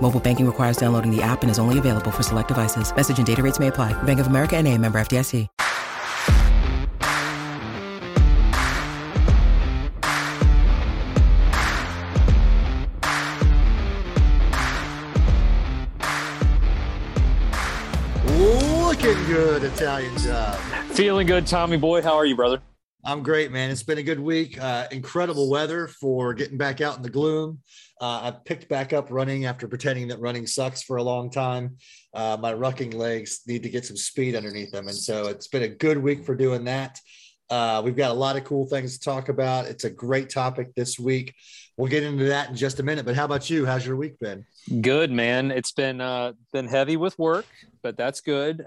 Mobile banking requires downloading the app and is only available for select devices. Message and data rates may apply. Bank of America and a member FDIC. Looking good, Italian job. Feeling good, Tommy boy. How are you, brother? I'm great, man. It's been a good week. Uh, incredible weather for getting back out in the gloom. Uh, I picked back up running after pretending that running sucks for a long time. Uh, my rucking legs need to get some speed underneath them. And so it's been a good week for doing that. Uh, we've got a lot of cool things to talk about. It's a great topic this week. We'll get into that in just a minute. But how about you? How's your week been? Good, man. It's been uh, been heavy with work, but that's good.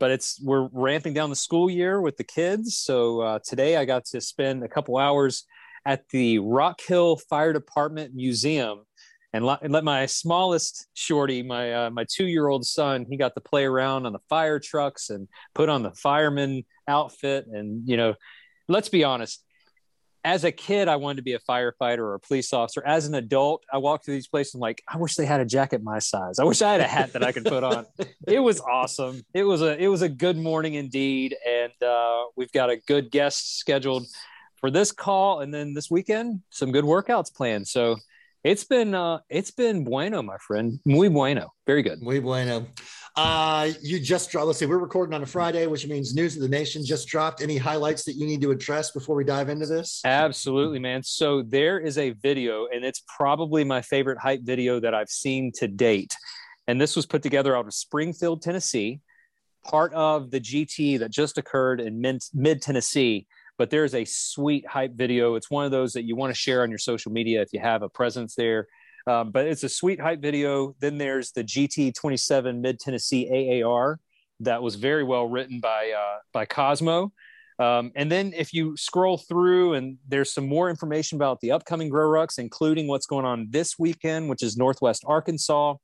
But it's we're ramping down the school year with the kids. So uh, today I got to spend a couple hours at the Rock Hill Fire Department Museum and, and let my smallest shorty, my uh, my two year old son, he got to play around on the fire trucks and put on the fireman outfit. And you know, let's be honest. As a kid, I wanted to be a firefighter or a police officer. As an adult, I walked through these places and like, I wish they had a jacket my size. I wish I had a hat that I could put on. it was awesome. It was a it was a good morning indeed, and uh, we've got a good guest scheduled for this call, and then this weekend some good workouts planned. So it's been uh it's been bueno, my friend. Muy bueno. Very good. Muy bueno. Uh you just dropped, let's see, we're recording on a Friday, which means news of the nation just dropped. Any highlights that you need to address before we dive into this? Absolutely, man. So there is a video, and it's probably my favorite hype video that I've seen to date. And this was put together out of Springfield, Tennessee, part of the GT that just occurred in mid Tennessee but there's a sweet hype video. It's one of those that you want to share on your social media if you have a presence there. Um, but it's a sweet hype video. Then there's the GT27 Mid Tennessee AAR that was very well written by uh, by Cosmo. Um, and then if you scroll through and there's some more information about the upcoming Grow Rucks, including what's going on this weekend, which is Northwest Arkansas,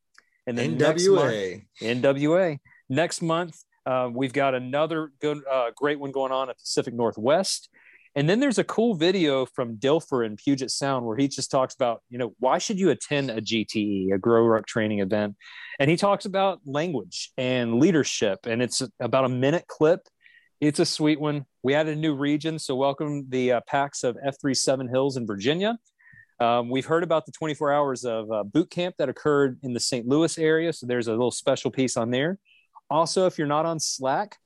and then NWA. Month, NWA. Next month, uh, we've got another good, uh, great one going on at Pacific Northwest. And then there's a cool video from Dilfer in Puget Sound where he just talks about, you know, why should you attend a GTE, a Grow Ruck training event? And he talks about language and leadership. And it's about a minute clip. It's a sweet one. We added a new region. So welcome the uh, PAX of F37 Hills in Virginia. Um, we've heard about the 24 hours of uh, boot camp that occurred in the St. Louis area. So there's a little special piece on there. Also, if you're not on Slack,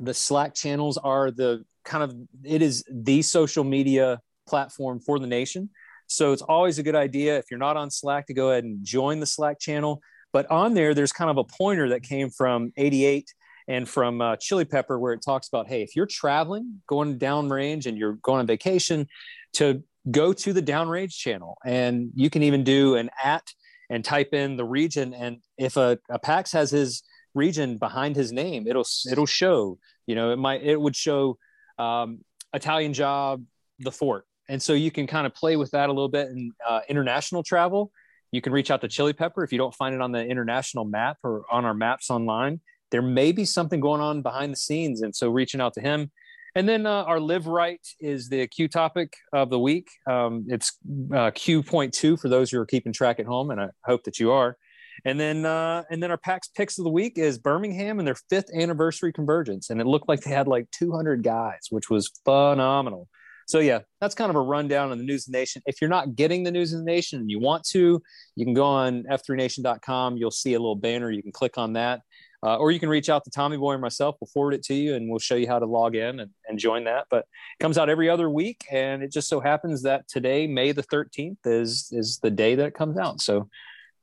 the Slack channels are the kind of it is the social media platform for the nation. So it's always a good idea if you're not on Slack to go ahead and join the Slack channel. But on there, there's kind of a pointer that came from 88 and from uh, Chili Pepper where it talks about, hey, if you're traveling, going downrange, and you're going on vacation, to go to the downrange channel, and you can even do an at and type in the region. And if a, a PAX has his region behind his name it'll it'll show you know it might it would show um, italian job the fort. And so you can kind of play with that a little bit in uh, international travel. You can reach out to chili pepper if you don't find it on the international map or on our maps online. There may be something going on behind the scenes and so reaching out to him. And then uh, our live right is the q topic of the week. Um, it's uh, q.2 for those who are keeping track at home and i hope that you are and then uh, and then our PAX picks of the week is Birmingham and their fifth anniversary convergence, and it looked like they had like 200 guys, which was phenomenal. So yeah, that's kind of a rundown on the News of the Nation. If you're not getting the News of the Nation and you want to, you can go on f3nation.com. You'll see a little banner. You can click on that. uh, or you can reach out to Tommy Boy or myself. We'll forward it to you and we'll show you how to log in and, and join that. But it comes out every other week. And it just so happens that today, May the 13th, is, is the day that it comes out. So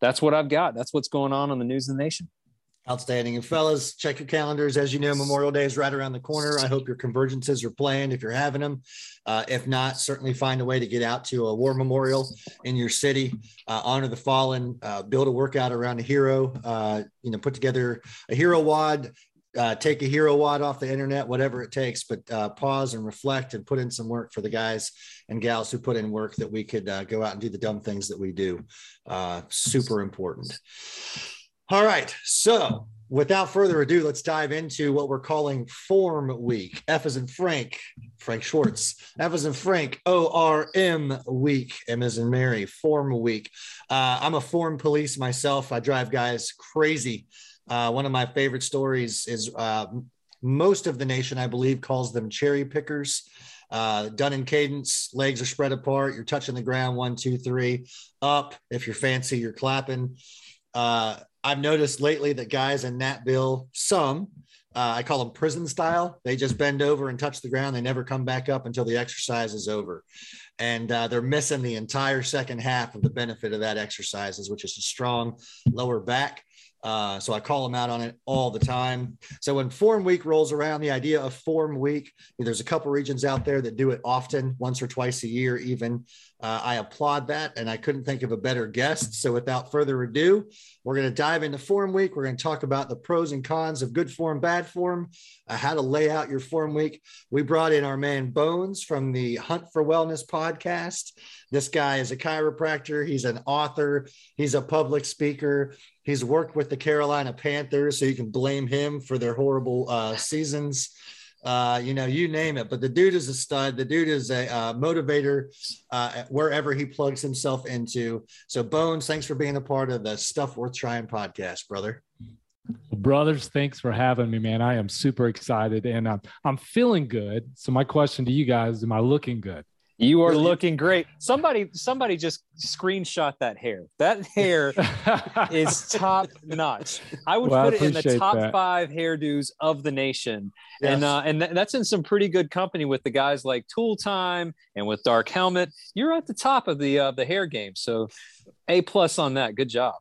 that's what I've got. That's what's going on on the News of the Nation. Outstanding. And fellas, check your calendars. As you know, Memorial Day is right around the corner. I hope your convergences are planned if you're having them. Uh, if not, certainly find a way to get out to a war memorial in your city, uh, honor the fallen, uh, build a workout around a hero, uh, you know, put together a hero WOD, uh, take a hero WOD off the internet, whatever it takes, but uh, pause and reflect and put in some work for the guys and gals who put in work that we could go out and do the dumb things that we do. super important. All right. So without further ado, let's dive into what we're calling Form Week. F is in Frank, Frank Schwartz. F is in Frank, O R M Week. M is in Mary, Form Week. Uh, I'm a form police myself. I drive guys crazy. Uh, one of my favorite stories is uh, most of the nation, I believe, calls them cherry pickers. Uh, done in cadence, legs are spread apart. You're touching the ground, one, two, three, up. If you're fancy, you're clapping. Uh, I've noticed lately that guys in Nashville, some, uh, I call them prison style. They just bend over and touch the ground. They never come back up until the exercise is over. And uh, they're missing the entire second half of the benefit of that exercise, which is a strong lower back. Uh, so I call them out on it all the time. So when Form Week rolls around, the idea of Form Week, there's a couple regions out there that do it often, once or twice a year, even. Uh, I applaud that, and I couldn't think of a better guest. So without further ado, we're going to dive into Form Week. We're going to talk about the pros and cons of good form, bad form, uh, how to lay out your Form Week. We brought in our man Bones from the Hunt for Wellness podcast. This guy is a chiropractor. He's an author. He's a public speaker. He's worked with the Carolina Panthers, so you can blame him for their horrible uh, seasons. Uh, you know, you name it. But the dude is a stud. The dude is a uh, motivator uh, wherever he plugs himself into. So, Bones, thanks for being a part of the Stuff Worth Trying podcast, brother. Brothers, thanks for having me, man. I am super excited and I'm, I'm feeling good. So, my question to you guys: Am I looking good? You are looking great. Somebody, somebody just screenshot that hair. That hair is top notch. I would well, put I it in the top that. five hairdos of the nation, yes. and uh, and th- that's in some pretty good company with the guys like Tool Time and with Dark Helmet. You're at the top of the uh, the hair game, so a plus on that. Good job.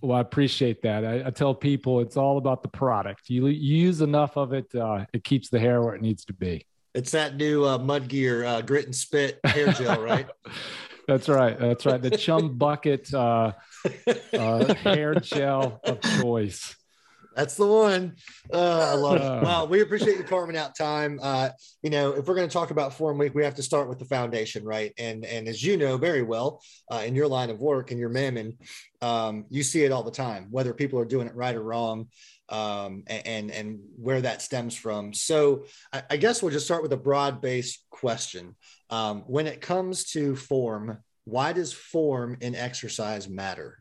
Well, I appreciate that. I, I, tell people it's all about the product. You, you use enough of it, uh, it keeps the hair where it needs to be. It's that new uh, mud gear uh, grit and spit hair gel, right? That's right. That's right. The chum bucket uh, uh, hair gel of choice. That's the one. Uh, I love it. Uh. Well, we appreciate you carving out time. Uh, you know, if we're going to talk about Form Week, we have to start with the foundation, right? And and as you know very well, uh, in your line of work and your mammon, um, you see it all the time, whether people are doing it right or wrong um, and and where that stems from. So I, I guess we'll just start with a broad based question. Um, when it comes to form, why does form in exercise matter?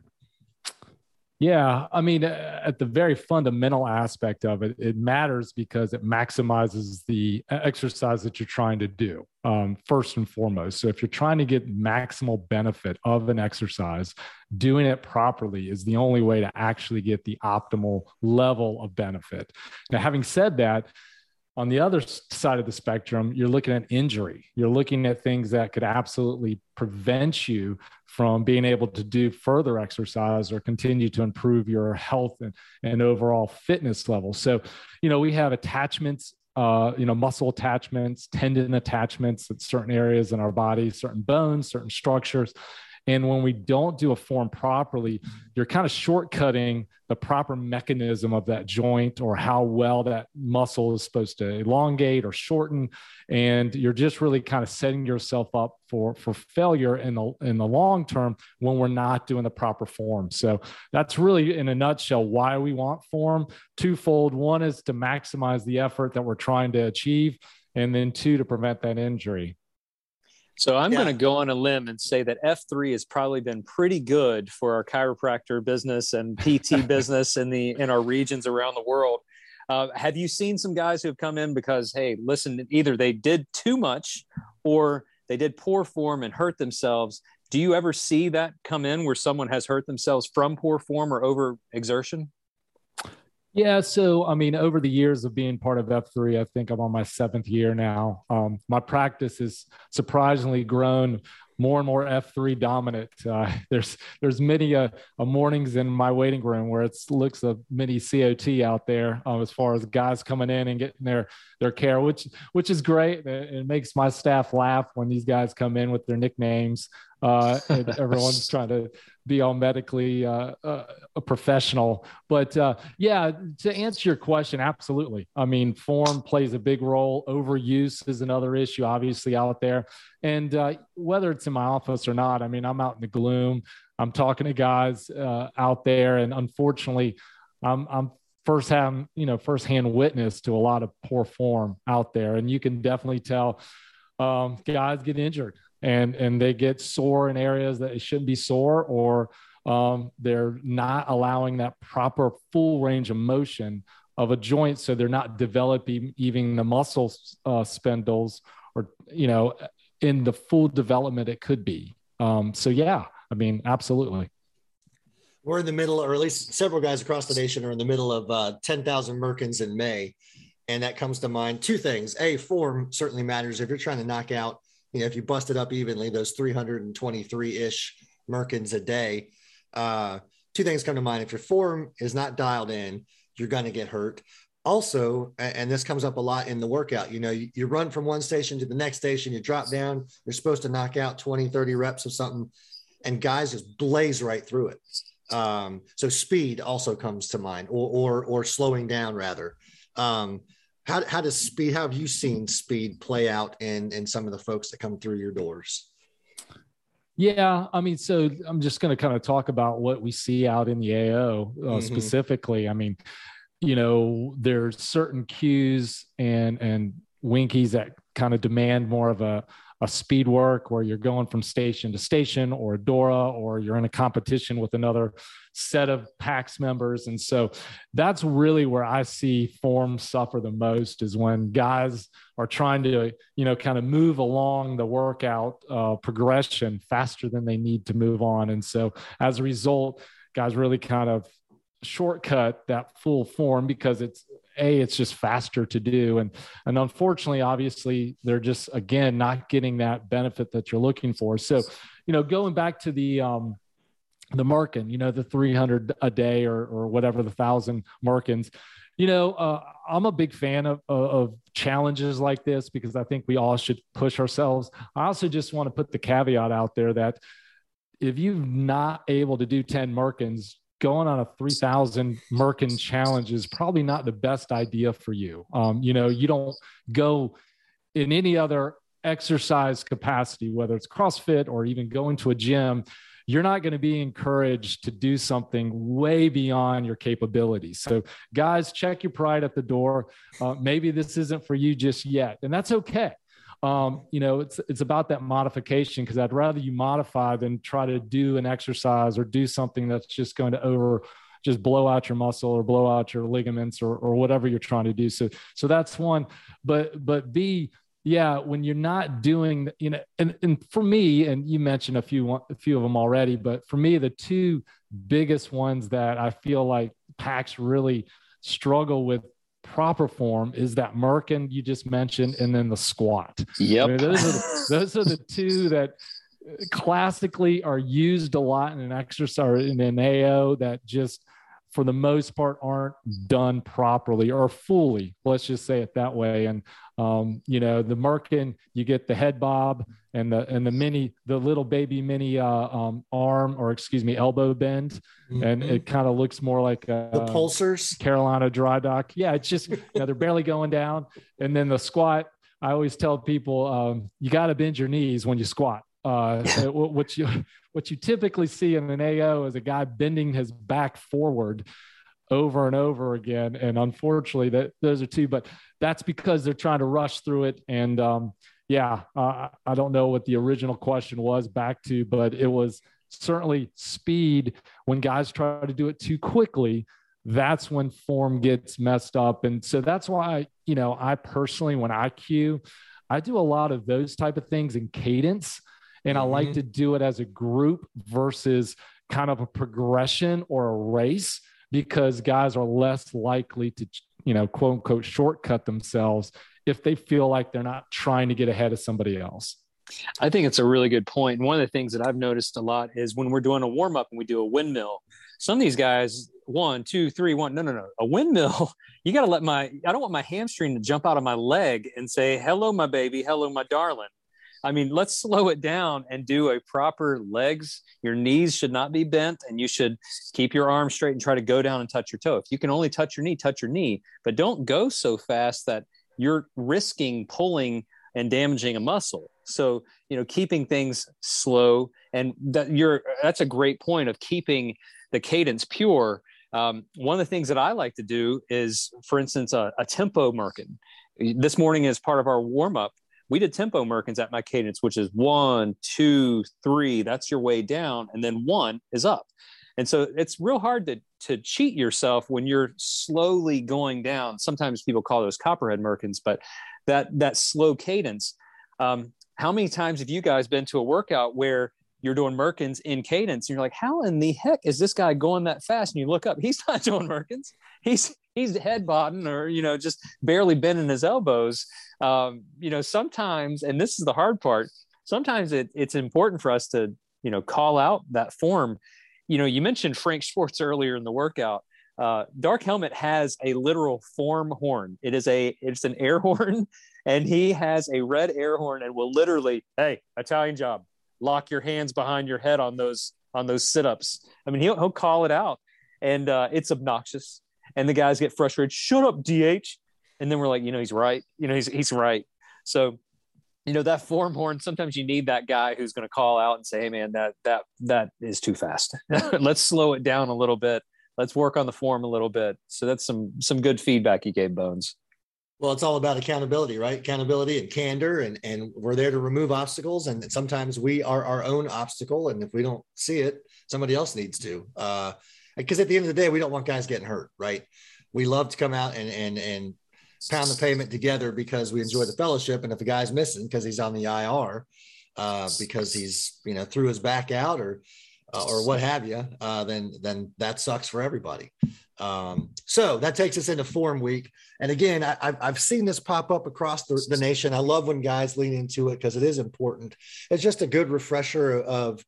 Yeah, I mean, uh, at the very fundamental aspect of it, it matters because it maximizes the exercise that you're trying to do, um, first and foremost. So, if you're trying to get maximal benefit of an exercise, doing it properly is the only way to actually get the optimal level of benefit. Now, having said that, on the other side of the spectrum, you're looking at injury. You're looking at things that could absolutely prevent you from being able to do further exercise or continue to improve your health and, and overall fitness level. So, you know, we have attachments, uh, you know, muscle attachments, tendon attachments at certain areas in our body, certain bones, certain structures. And when we don't do a form properly, you're kind of shortcutting the proper mechanism of that joint or how well that muscle is supposed to elongate or shorten. And you're just really kind of setting yourself up for, for failure in the, in the long term when we're not doing the proper form. So that's really, in a nutshell, why we want form twofold. One is to maximize the effort that we're trying to achieve, and then two, to prevent that injury. So I'm yeah. going to go on a limb and say that F3 has probably been pretty good for our chiropractor business and PT business in the in our regions around the world. Uh, have you seen some guys who have come in because hey, listen, either they did too much or they did poor form and hurt themselves? Do you ever see that come in where someone has hurt themselves from poor form or over exertion? Yeah, so I mean, over the years of being part of F3, I think I'm on my seventh year now. Um, my practice has surprisingly grown more and more F3 dominant. Uh, there's there's many a, a, mornings in my waiting room where it looks a mini COT out there um, as far as guys coming in and getting their their care, which which is great. It, it makes my staff laugh when these guys come in with their nicknames. Uh, everyone's trying to be all medically uh, uh, a professional. But uh, yeah, to answer your question, absolutely. I mean, form plays a big role. Overuse is another issue, obviously, out there. And uh, whether it's in my office or not, I mean, I'm out in the gloom. I'm talking to guys uh, out there, and unfortunately, I'm, I'm first hand, you know, firsthand witness to a lot of poor form out there, and you can definitely tell um, guys get injured and and they get sore in areas that it shouldn't be sore or um, they're not allowing that proper full range of motion of a joint so they're not developing even the muscle uh, spindles or you know in the full development it could be. Um, so yeah i mean absolutely. We're in the middle or at least several guys across the nation are in the middle of uh, 10000 merkins in may and that comes to mind two things. A form certainly matters if you're trying to knock out you know, if you bust it up evenly, those 323 ish Merkins a day, uh, two things come to mind. If your form is not dialed in, you're going to get hurt. Also, and this comes up a lot in the workout, you know, you, you run from one station to the next station, you drop down, you're supposed to knock out 20, 30 reps of something, and guys just blaze right through it. Um, so speed also comes to mind, or or, or slowing down rather. Um, how, how does speed how have you seen speed play out in in some of the folks that come through your doors yeah i mean so i'm just going to kind of talk about what we see out in the ao uh, mm-hmm. specifically i mean you know there's certain cues and and Weinkes that kind of demand more of a a speed work where you're going from station to station or a Dora or you're in a competition with another set of PAX members. And so that's really where I see form suffer the most is when guys are trying to, you know, kind of move along the workout uh, progression faster than they need to move on. And so as a result, guys really kind of shortcut that full form because it's a it's just faster to do and and unfortunately obviously they're just again not getting that benefit that you're looking for so you know going back to the um the Merkin, you know, the 300 a day or, or whatever the thousand Merkins, you know, uh, I'm a big fan of, of challenges like this because I think we all should push ourselves. I also just want to put the caveat out there that if you're not able to do 10 Merkins, going on a 3000 Merkin challenge is probably not the best idea for you. Um, you know, you don't go in any other exercise capacity, whether it's CrossFit or even going to a gym, you're not going to be encouraged to do something way beyond your capabilities. So, guys, check your pride at the door. Uh, maybe this isn't for you just yet, and that's okay um, you know, it's it's about that modification because I'd rather you modify than try to do an exercise or do something that's just going to over just blow out your muscle or blow out your ligaments or or whatever you're trying to do. So so that's one. But but B, yeah, when you're not doing, you know, and and for me, and you mentioned a few a few of them already, but for me, the two biggest ones that I feel like packs really struggle with proper form is that Merkin you just mentioned, and then the squat. Yep. I mean, those, are the, those are the two that uh, classically are used a lot in an exercise or in an AO that just for the most part aren't done properly or fully let's just say it that way. And um, you know the merkin you get the head bob and the and the mini the little baby mini uh, um, arm or excuse me elbow bend. Mm-hmm. and it kind of looks more like a, the pulsars carolina dry dock. Yeah it's just you know they're barely going down. And then the squat i always tell people um, you got to bend your knees when you squat uh, what you what you typically see in an AO is a guy bending his back forward over and over again, and unfortunately, that those are two. But that's because they're trying to rush through it. And um, yeah, uh, I don't know what the original question was back to, but it was certainly speed. When guys try to do it too quickly, that's when form gets messed up. And so that's why you know I personally, when I cue, I do a lot of those type of things in cadence and mm-hmm. I like mm-hmm. to do it as a group versus kind of a progression or a race because guys are less likely to, you know, quote unquote, shortcut themselves if they feel like they're not trying to get ahead of somebody else. I think it's a really good point. And one of the things that I've noticed a lot is when we're doing a warm up and we do a windmill, some of these guys, one, two, three, one, no, no, no, a windmill, you got to let my, I don't want my hamstring to jump out of my leg and say, hello, my baby, hello, my darling. I mean, let's slow it down and do a proper legs. Your knees should not be bent, and you should keep your arms straight and try to go down and touch your toe. If you can only touch your knee, touch your knee, but don't go so fast that you're risking pulling and damaging a muscle. So, you know, keeping things slow and that you're that's a great point of keeping the cadence pure. Um, one of the things that I like to do is, for instance, a, a tempo merkin. This morning, as part of our warm up, we did tempo merkins at my cadence, which is one, two, three. That's your way down, and then one is up. And so it's real hard to to cheat yourself when you're slowly going down. Sometimes people call those copperhead merkins, but that that slow cadence. Um, how many times have you guys been to a workout where you're doing merkins in cadence and you're like, how in the heck is this guy going that fast? And you look up, he's not doing merkins. He's he's head bobbing or you know just barely bending his elbows. Um, you know, sometimes, and this is the hard part. Sometimes it, it's important for us to you know call out that form you know, you mentioned Frank Schwartz earlier in the workout. Uh, Dark Helmet has a literal form horn. It is a it's an air horn, and he has a red air horn and will literally, hey, Italian job, lock your hands behind your head on those on those sit ups. I mean, he'll he'll call it out, and uh, it's obnoxious, and the guys get frustrated. Shut up, DH. And then we're like, you know, he's right. You know, he's he's right. So you know that form horn sometimes you need that guy who's going to call out and say hey man that that that is too fast let's slow it down a little bit let's work on the form a little bit so that's some some good feedback you gave bones well it's all about accountability right accountability and candor and and we're there to remove obstacles and sometimes we are our own obstacle and if we don't see it somebody else needs to uh because at the end of the day we don't want guys getting hurt right we love to come out and and and pound the pavement together because we enjoy the fellowship. And if a guy's missing because he's on the IR, uh, because he's you know threw his back out or uh, or what have you, uh, then then that sucks for everybody. Um, so that takes us into form week. And again, I, have I've seen this pop up across the, the nation. I love when guys lean into it because it is important. It's just a good refresher of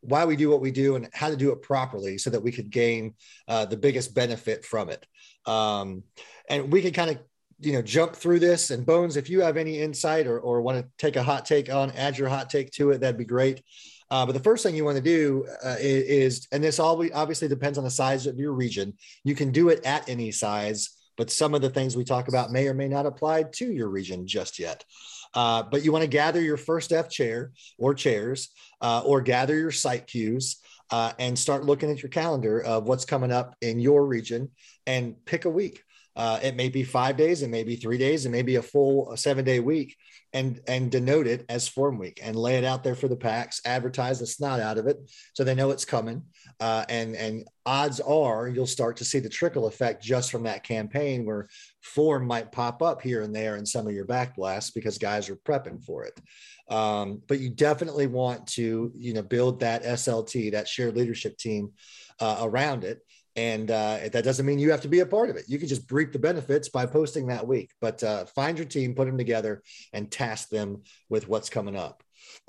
why we do what we do and how to do it properly so that we could gain uh, the biggest benefit from it. Um, and we can kind of you know jump through this and bones if you have any insight or, or want to take a hot take on add your hot take to it that'd be great uh, but the first thing you want to do uh, is and this all obviously depends on the size of your region you can do it at any size but some of the things we talk about may or may not apply to your region just yet. Uh, but you want to gather your first F chair or chairs uh, or gather your site cues uh, and start looking at your calendar of what's coming up in your region and pick a week uh, it may be five days, it may be three days, it may be a full seven day week, and and denote it as form week and lay it out there for the packs, advertise the snot out of it so they know it's coming. Uh, and and odds are you'll start to see the trickle effect just from that campaign where form might pop up here and there in some of your back blasts because guys are prepping for it. Um, but you definitely want to you know build that SLT, that shared leadership team uh, around it and uh, that doesn't mean you have to be a part of it. You can just reap the benefits by posting that week. But uh, find your team, put them together, and task them with what's coming up.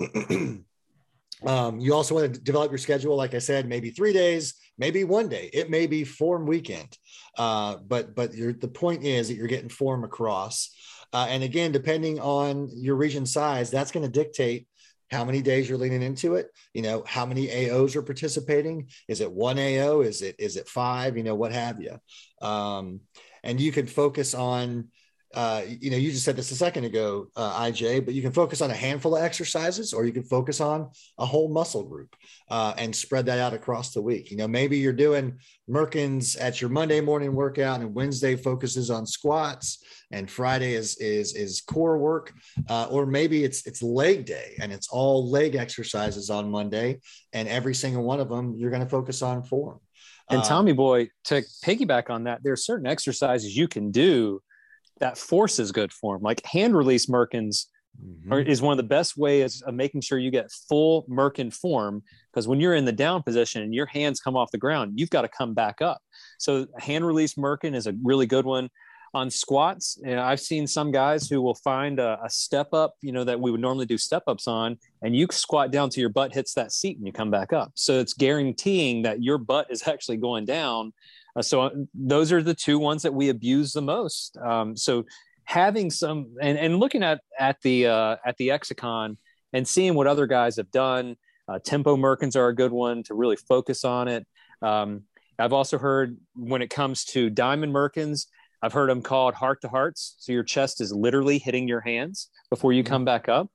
um, you also want to develop your schedule. Like I said, maybe three days, maybe one day. It may be form weekend. Uh, but but the point is that you're getting form across. Uh, and again, depending on your region size, that's going to dictate how many days you're leaning into it you know how many aos are participating. Is it one ao is it is it five? You know what have you. Um, and you can focus on uh, you know, you just said this a second ago, uh, IJ, but you can focus on a handful of exercises or you can focus on a whole muscle group uh, and spread that out across the week. You know, maybe you're doing Merkins at your Monday morning workout and Wednesday focuses on squats and Friday is, is, is core work. Uh, or maybe it's, it's leg day and it's all leg exercises on Monday and every single one of them, you're going to focus on form. And uh, Tommy boy, to piggyback on that, there are certain exercises you can do that force is good form. Like hand release Merkins mm-hmm. is one of the best ways of making sure you get full Merkin form. Because when you're in the down position and your hands come off the ground, you've got to come back up. So hand release Merkin is a really good one. On squats, know, I've seen some guys who will find a, a step up, you know, that we would normally do step ups on, and you squat down to your butt hits that seat and you come back up. So it's guaranteeing that your butt is actually going down. Uh, so uh, those are the two ones that we abuse the most. Um, so having some and, and looking at at the uh, at the Exicon and seeing what other guys have done. Uh, tempo Merkins are a good one to really focus on it. Um, I've also heard when it comes to diamond Merkins, I've heard them called heart to hearts. So your chest is literally hitting your hands before you come back up.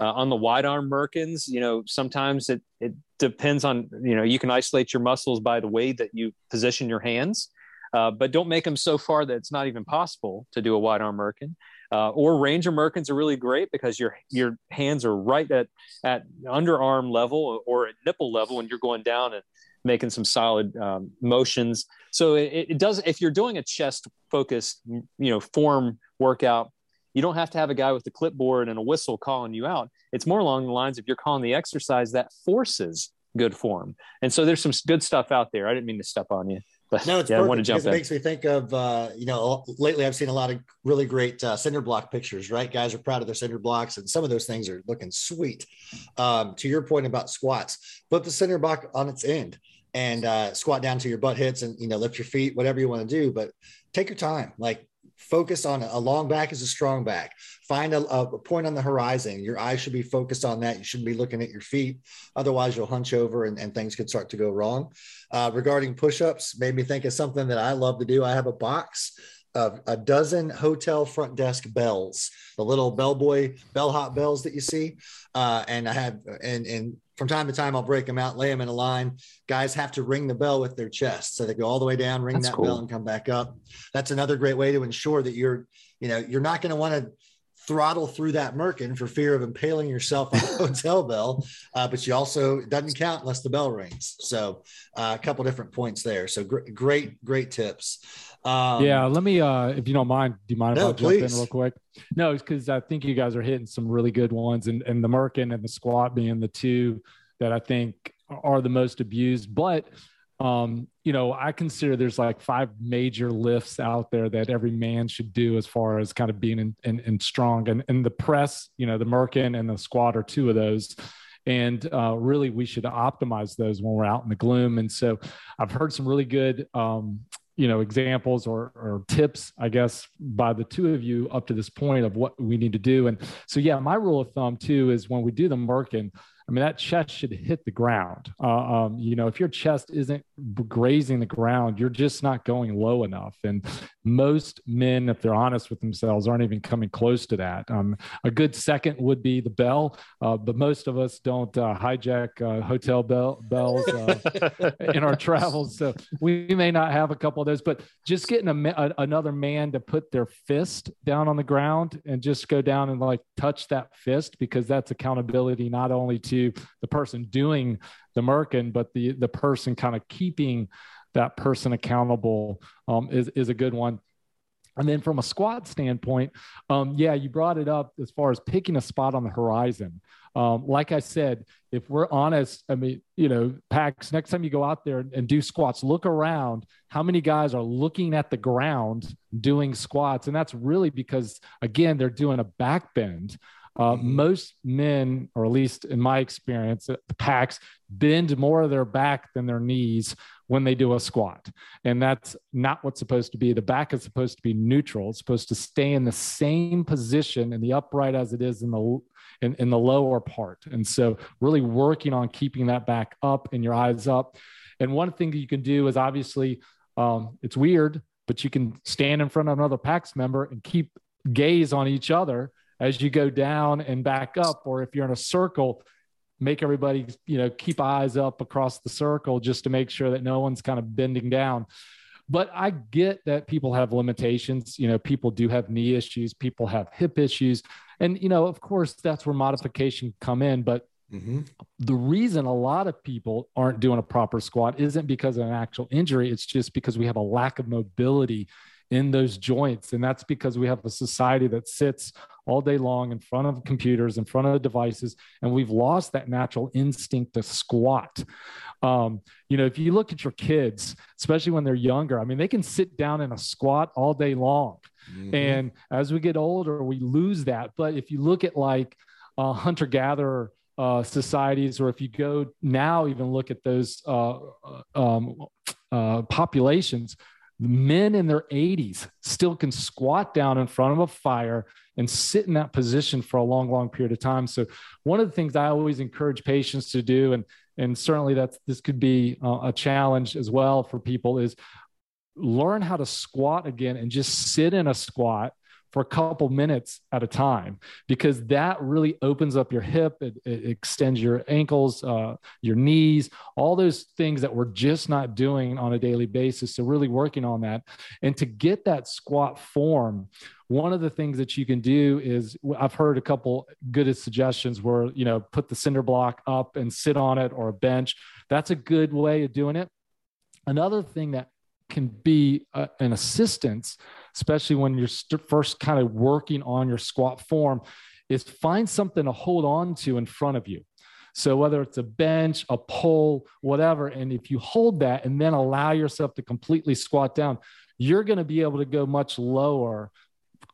Uh, on the wide arm Merkins, you know, sometimes it, it depends on, you know, you can isolate your muscles by the way that you position your hands. Uh, but don't make them so far that it's not even possible to do a wide arm merkin. Uh, or Ranger merkins are really great because your your hands are right at at underarm level or at nipple level when you're going down and making some solid um, motions. So it, it does. If you're doing a chest focused, you know, form workout, you don't have to have a guy with a clipboard and a whistle calling you out. It's more along the lines if you're calling the exercise that forces good form. And so there's some good stuff out there. I didn't mean to step on you. But no, it's yeah, perfect I want to jump because in. it makes me think of uh, you know lately I've seen a lot of really great uh, cinder block pictures. Right, guys are proud of their cinder blocks, and some of those things are looking sweet. Um, to your point about squats, put the cinder block on its end and uh, squat down to your butt hits, and you know lift your feet, whatever you want to do. But take your time. Like focus on a long back is a strong back. Find a, a, point on the horizon. Your eyes should be focused on that. You shouldn't be looking at your feet. Otherwise, you'll hunch over and, and things could start to go wrong. Uh, regarding push ups, made me think of something that I love to do. I have a box of a dozen hotel front desk bells, the little bellboy bellhop bells that you see. Uh, and I have, and, and from time to time, I'll break them out, lay them in a line. Guys have to ring the bell with their chest. So they go all the way down, ring That's that cool. bell and come back up. That's another great way to ensure that you're, you know, you're not going to want to throttle through that merkin for fear of impaling yourself on a hotel bell. Uh, but you also, it doesn't count unless the bell rings. So uh, a couple different points there. So gr- great, great tips. Um, yeah, let me, uh, if you don't mind, do you mind no, if I jump in real quick? No, it's because I think you guys are hitting some really good ones, and and the Merkin and the squat being the two that I think are the most abused. But um, you know, I consider there's like five major lifts out there that every man should do as far as kind of being in, in, in strong. And, and the press, you know, the Merkin and the squat are two of those and uh, really we should optimize those when we're out in the gloom and so i've heard some really good um, you know examples or, or tips i guess by the two of you up to this point of what we need to do. And so yeah my rule of thumb too is when we do the merkin I mean, that chest should hit the ground. Uh, um, you know, if your chest isn't grazing the ground, you're just not going low enough. And most men, if they're honest with themselves, aren't even coming close to that. Um, a good second would be the bell, uh, but most of us don't uh, hijack uh, hotel bell, bells uh, in our travels. So we may not have a couple of those, but just getting a, a, another man to put their fist down on the ground and just go down and like touch that fist because that's accountability not only to to the person doing the merkin, but the the person kind of keeping that person accountable um, is is a good one. And then from a squat standpoint, um, yeah, you brought it up as far as picking a spot on the horizon. Um, like I said, if we're honest, I mean, you know, PAX, next time you go out there and do squats, look around how many guys are looking at the ground doing squats. And that's really because, again, they're doing a back bend. Uh, mm-hmm. Most men, or at least in my experience, the PAX bend more of their back than their knees when they do a squat. And that's not what's supposed to be. The back is supposed to be neutral. It's supposed to stay in the same position in the upright as it is in the in, in the lower part. And so really working on keeping that back up and your eyes up. And one thing that you can do is obviously um, it's weird, but you can stand in front of another PAX member and keep gaze on each other as you go down and back up, or if you're in a circle, make everybody, you know, keep eyes up across the circle just to make sure that no one's kind of bending down. But I get that people have limitations. You know, people do have knee issues, people have hip issues. And, you know, of course, that's where modification come in. But Mm-hmm. The reason a lot of people aren't doing a proper squat isn't because of an actual injury. It's just because we have a lack of mobility in those joints. And that's because we have a society that sits all day long in front of computers, in front of devices, and we've lost that natural instinct to squat. Um, you know, if you look at your kids, especially when they're younger, I mean, they can sit down in a squat all day long. Mm-hmm. And as we get older, we lose that. But if you look at like uh, hunter gatherer uh, societies, or if you go now, even look at those uh, uh um, uh, populations, men in their 80s still can squat down in front of a fire and sit in that position for a long, long period of time. So, one of the things I always encourage patients to do, and and certainly that's this could be uh, a challenge as well for people, is learn how to squat again and just sit in a squat for a couple minutes at a time because that really opens up your hip it, it extends your ankles uh, your knees all those things that we're just not doing on a daily basis so really working on that and to get that squat form one of the things that you can do is i've heard a couple good suggestions where you know put the cinder block up and sit on it or a bench that's a good way of doing it another thing that can be a, an assistance, especially when you're st- first kind of working on your squat form, is find something to hold on to in front of you. So whether it's a bench, a pole, whatever, and if you hold that and then allow yourself to completely squat down, you're going to be able to go much lower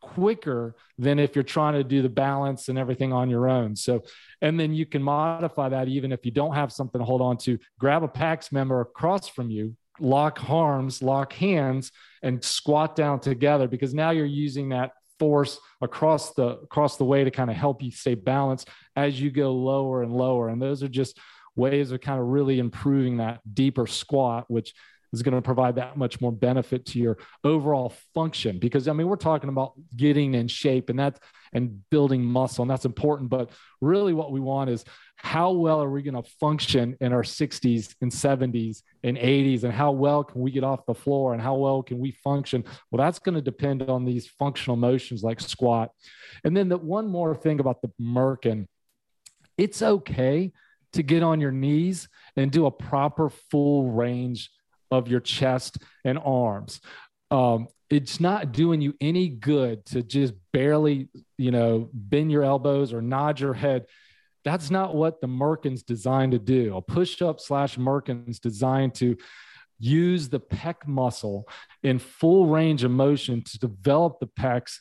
quicker than if you're trying to do the balance and everything on your own. So, and then you can modify that even if you don't have something to hold on to. Grab a PAX member across from you, lock arms, lock hands, and squat down together because now you're using that force across the across the way to kind of help you stay balanced as you go lower and lower. And those are just ways of kind of really improving that deeper squat, which is going to provide that much more benefit to your overall function. Because i mean we're talking about getting in shape and that's and building muscle and that's important but really what we want is how well are we going to function in our 60s and 70s and 80s and how well can we get off the floor and how well can we function? Well that's going to depend on these functional motions like squat. And then the one more thing about the merkin it's okay to get on your knees and do a proper full range of your chest and arms. Um, it's not doing you any good to just barely, you know, bend your elbows or nod your head. That's not what the Merkin's designed to do. A push up slash Merkin's designed to use the pec muscle in full range of motion to develop the pecs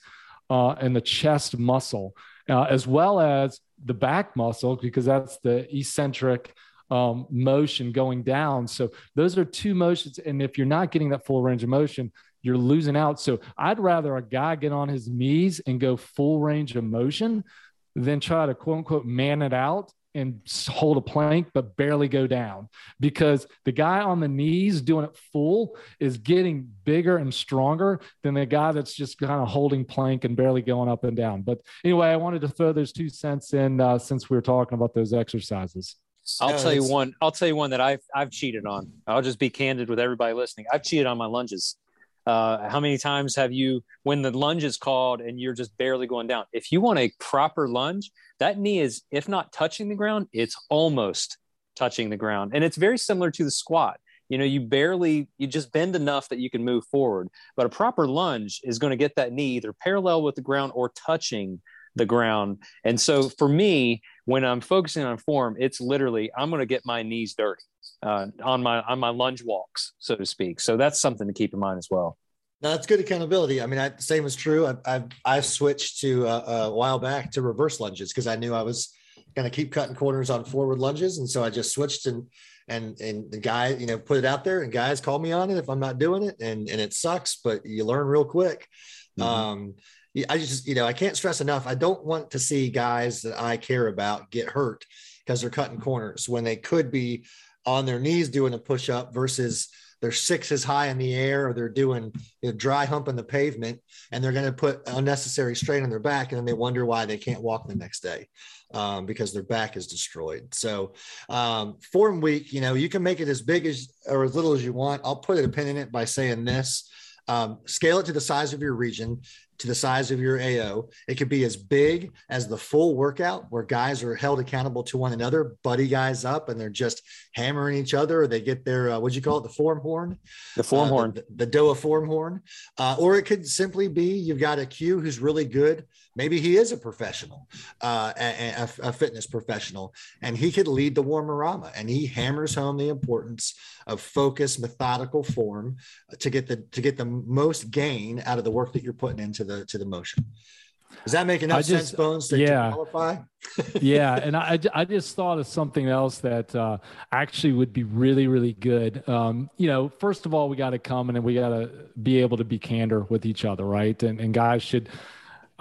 uh, and the chest muscle, uh, as well as the back muscle, because that's the eccentric um, motion going down. So those are two motions. And if you're not getting that full range of motion, you're losing out. So I'd rather a guy get on his knees and go full range of motion than try to quote unquote man it out and hold a plank but barely go down because the guy on the knees doing it full is getting bigger and stronger than the guy that's just kind of holding plank and barely going up and down but anyway i wanted to throw those two cents in uh, since we were talking about those exercises I'll tell you one. I'll tell you one that I've I've cheated on. I'll just be candid with everybody listening. I've cheated on my lunges. Uh, how many times have you, when the lunge is called and you're just barely going down? If you want a proper lunge, that knee is, if not touching the ground, it's almost touching the ground, and it's very similar to the squat. You know, you barely, you just bend enough that you can move forward. But a proper lunge is going to get that knee either parallel with the ground or touching the ground. And so for me, when I'm focusing on form, it's literally I'm going to get my knees dirty uh, on my on my lunge walks, so to speak. So that's something to keep in mind as well. No, that's good accountability. I mean, I, same is true. I, I, I switched to uh, a while back to reverse lunges because I knew I was going to keep cutting corners on forward lunges, and so I just switched and and and the guy, you know, put it out there, and guys call me on it if I'm not doing it, and and it sucks, but you learn real quick. Mm-hmm. Um, I just, you know, I can't stress enough. I don't want to see guys that I care about get hurt because they're cutting corners when they could be on their knees doing a push up versus their sixes high in the air or they're doing you know, dry humping the pavement and they're going to put unnecessary strain on their back and then they wonder why they can't walk the next day um, because their back is destroyed. So um, form week, you know, you can make it as big as or as little as you want. I'll put a pin in it by saying this. Um, scale it to the size of your region to the size of your AO. It could be as big as the full workout where guys are held accountable to one another, buddy guys up, and they're just hammering each other. Or they get their, uh, what'd you call it? The form horn? The form uh, horn. The, the, DOA form horn. Uh, or it could simply be you've got a Q who's really good. Maybe he is a professional, uh, a, a, a fitness professional, and he could lead the Warm-A-Rama and he hammers home the importance of focus, methodical form to get the to get the most gain out of the work that you're putting into the to the motion. Does that make enough sense, Bones, to, yeah. to qualify? yeah, and I, I just thought of something else that uh, actually would be really, really good. Um, you know, first of all, we got to come and we got to be able to be candor with each other, right? And, and guys should –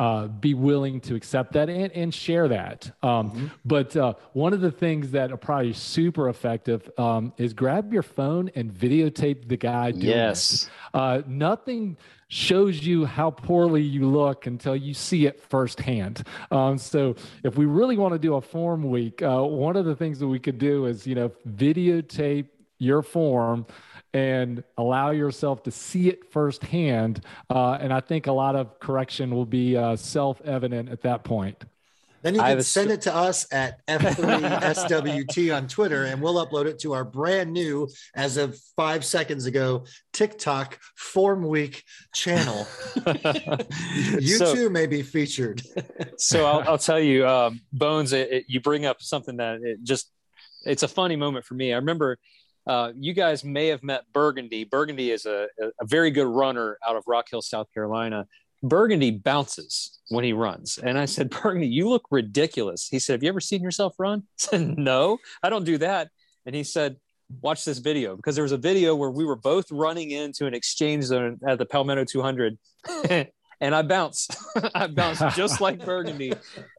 uh, be willing to accept that and, and share that. Um, mm-hmm. But uh, one of the things that are probably super effective um, is grab your phone and videotape the guy doing it. yes. Uh, nothing shows you how poorly you look until you see it firsthand. Um, so if we really want to do a form week, uh, one of the things that we could do is, you know, videotape your form and allow yourself to see it firsthand. Uh, and I think a lot of correction will be uh, self evident at that point. Then you can send it to us at F3SWT on Twitter, and we'll upload it to our brand new, as of five seconds ago, TikTok Form Week channel. you so, too may be featured. so I'll, I'll, tell you, um, Bones, it, it, you bring up something that it just, it's a funny moment for me. I remember uh, you guys may have met Burgundy. Burgundy is a, a very good runner out of Rock Hill, South Carolina. Burgundy bounces when he runs. And I said, Burgundy, you look ridiculous. He said, Have you ever seen yourself run? I said, No, I don't do that. And he said, Watch this video because there was a video where we were both running into an exchange zone at the Palmetto 200. and I bounced. I bounced just like Burgundy.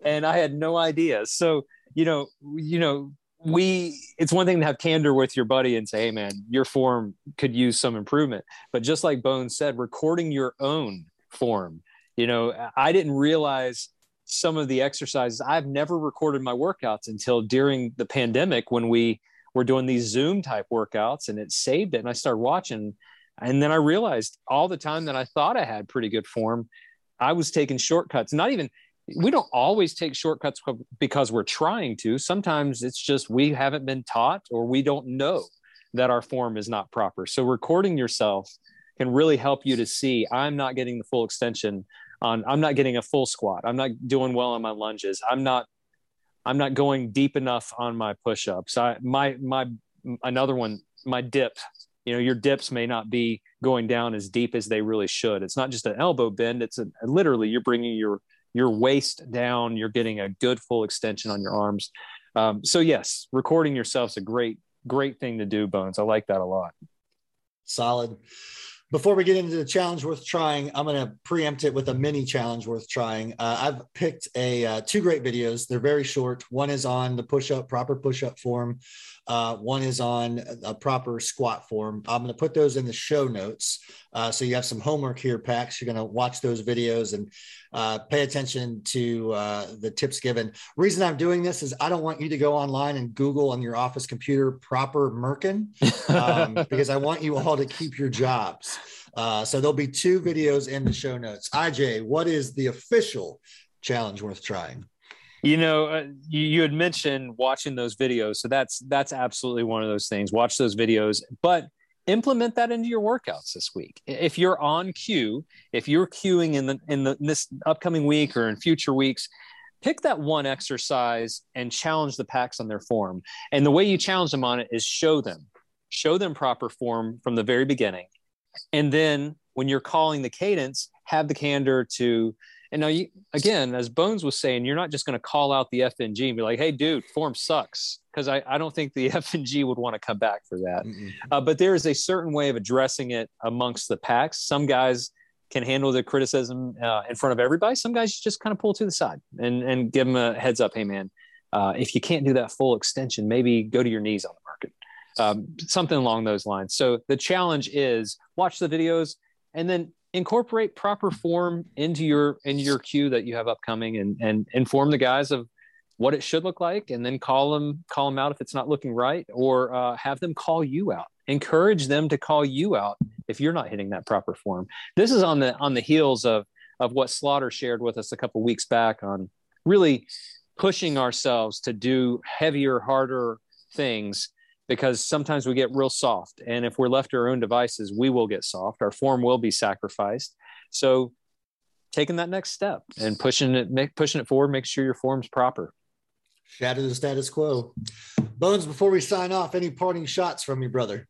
And I had no idea. So, you know, you know, we it's one thing to have candor with your buddy and say hey man your form could use some improvement. But just like bones said recording your own form you know i didn't realize some of the exercises i've never recorded my workouts until during the pandemic when we were doing these zoom type workouts and it saved it and i started watching. And then i realized all the time that i thought i had pretty good form i was taking shortcuts not even we don't always take shortcuts because we're trying to. Sometimes it's just we haven't been taught or we don't know that our form is not proper. So recording yourself can really help you to see I'm not getting the full extension on I'm not getting a full squat. I'm not doing well on my lunges. I'm not I'm not going deep enough on my push-ups. I my my another one my dip. You know, your dips may not be going down as deep as they really should. It's not just an elbow bend, it's a, literally you're bringing your your waist down, you're getting a good full extension on your arms. Um, so yes, recording yourself is a great, great thing to do, Bones. I like that a lot. Solid. Before we get into the challenge worth trying, I'm going to preempt it with a mini challenge worth trying. Uh, I've picked a uh, two great videos. They're very short. One is on the push up, proper push up form. Uh, one is on a proper squat form. I'm going to put those in the show notes. Uh, so you have some homework here, Pax. You're going to watch those videos and uh, pay attention to uh, the tips given. Reason I'm doing this is I don't want you to go online and Google on your office computer proper Merkin um, because I want you all to keep your jobs. Uh, so there'll be two videos in the show notes. IJ, what is the official challenge worth trying? you know uh, you, you had mentioned watching those videos. So that's that's absolutely one of those things. Watch those videos but implement that into your workouts this week. If you're on cue if you're queuing in the in the in this upcoming week or in future weeks pick that one exercise and challenge the Pax on their form. And the way you challenge them on it is show them show them proper form from the very beginning and then when you're calling the cadence have the candor to and now, you, again, as Bones was saying, you're not just going to call out the FNG and be like, "Hey, dude, form sucks," because I, I don't think the FNG would want to come back for that. Uh, but there is a certain way of addressing it amongst the Pax. Some guys can handle the criticism uh, in front of everybody. Some guys just kind of pull to the side and and give them a heads up. Hey, man, uh, if you can't do that full extension, maybe go to your knees on the Merkin. Um, something along those lines. So the challenge is watch the videos and then incorporate proper form into your into your cue that you have upcoming and and inform the guys of what it should look like and then call them call them out if it's not looking right or uh, have them call you out encourage them to call you out if you're not hitting that proper form this is on the on the heels of of what Slaughter shared with us a couple weeks back on really pushing ourselves to do heavier, harder things because sometimes we get real soft. And if we're left to our own devices, we will get soft. Our form will be sacrificed. So taking that next step and pushing it, pushing it forward, make sure your form's proper. Shatter the status quo. Bones, before we sign off, any parting shots from your brother?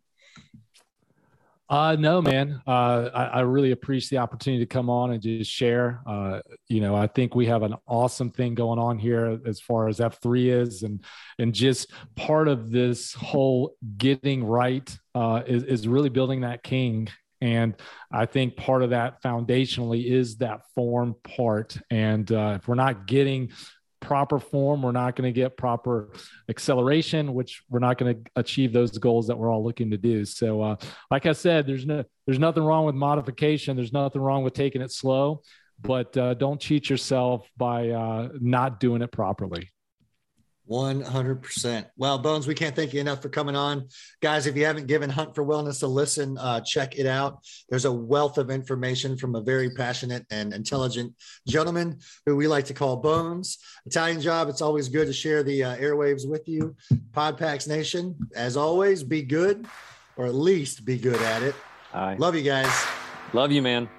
Uh, no, man. Uh, I, I, really appreciate the opportunity to come on and just share. Uh, you know, I think we have an awesome thing going on here as far as F3 is, and and just part of this whole getting right uh, is is really building that king. And I think part of that foundationally is that form part. And uh, if we're not getting proper form, we're not going to get proper acceleration, which we're not going to achieve those goals that we're all looking to do. So, uh, like I said, there's no, there's nothing wrong with modification. There's nothing wrong with taking it slow, but uh, don't cheat yourself by uh, not doing it properly. 100%. Well, Bones, we can't thank you enough for coming on. Guys, if you haven't given Hunt for Wellness a listen, uh, check it out. There's a wealth of information from a very passionate and intelligent gentleman who we like to call Bones. Italian job, it's always good to share the uh, airwaves with you. Podpacks Nation, as always, be good, or at least be good at it. I love you guys. Love you, man.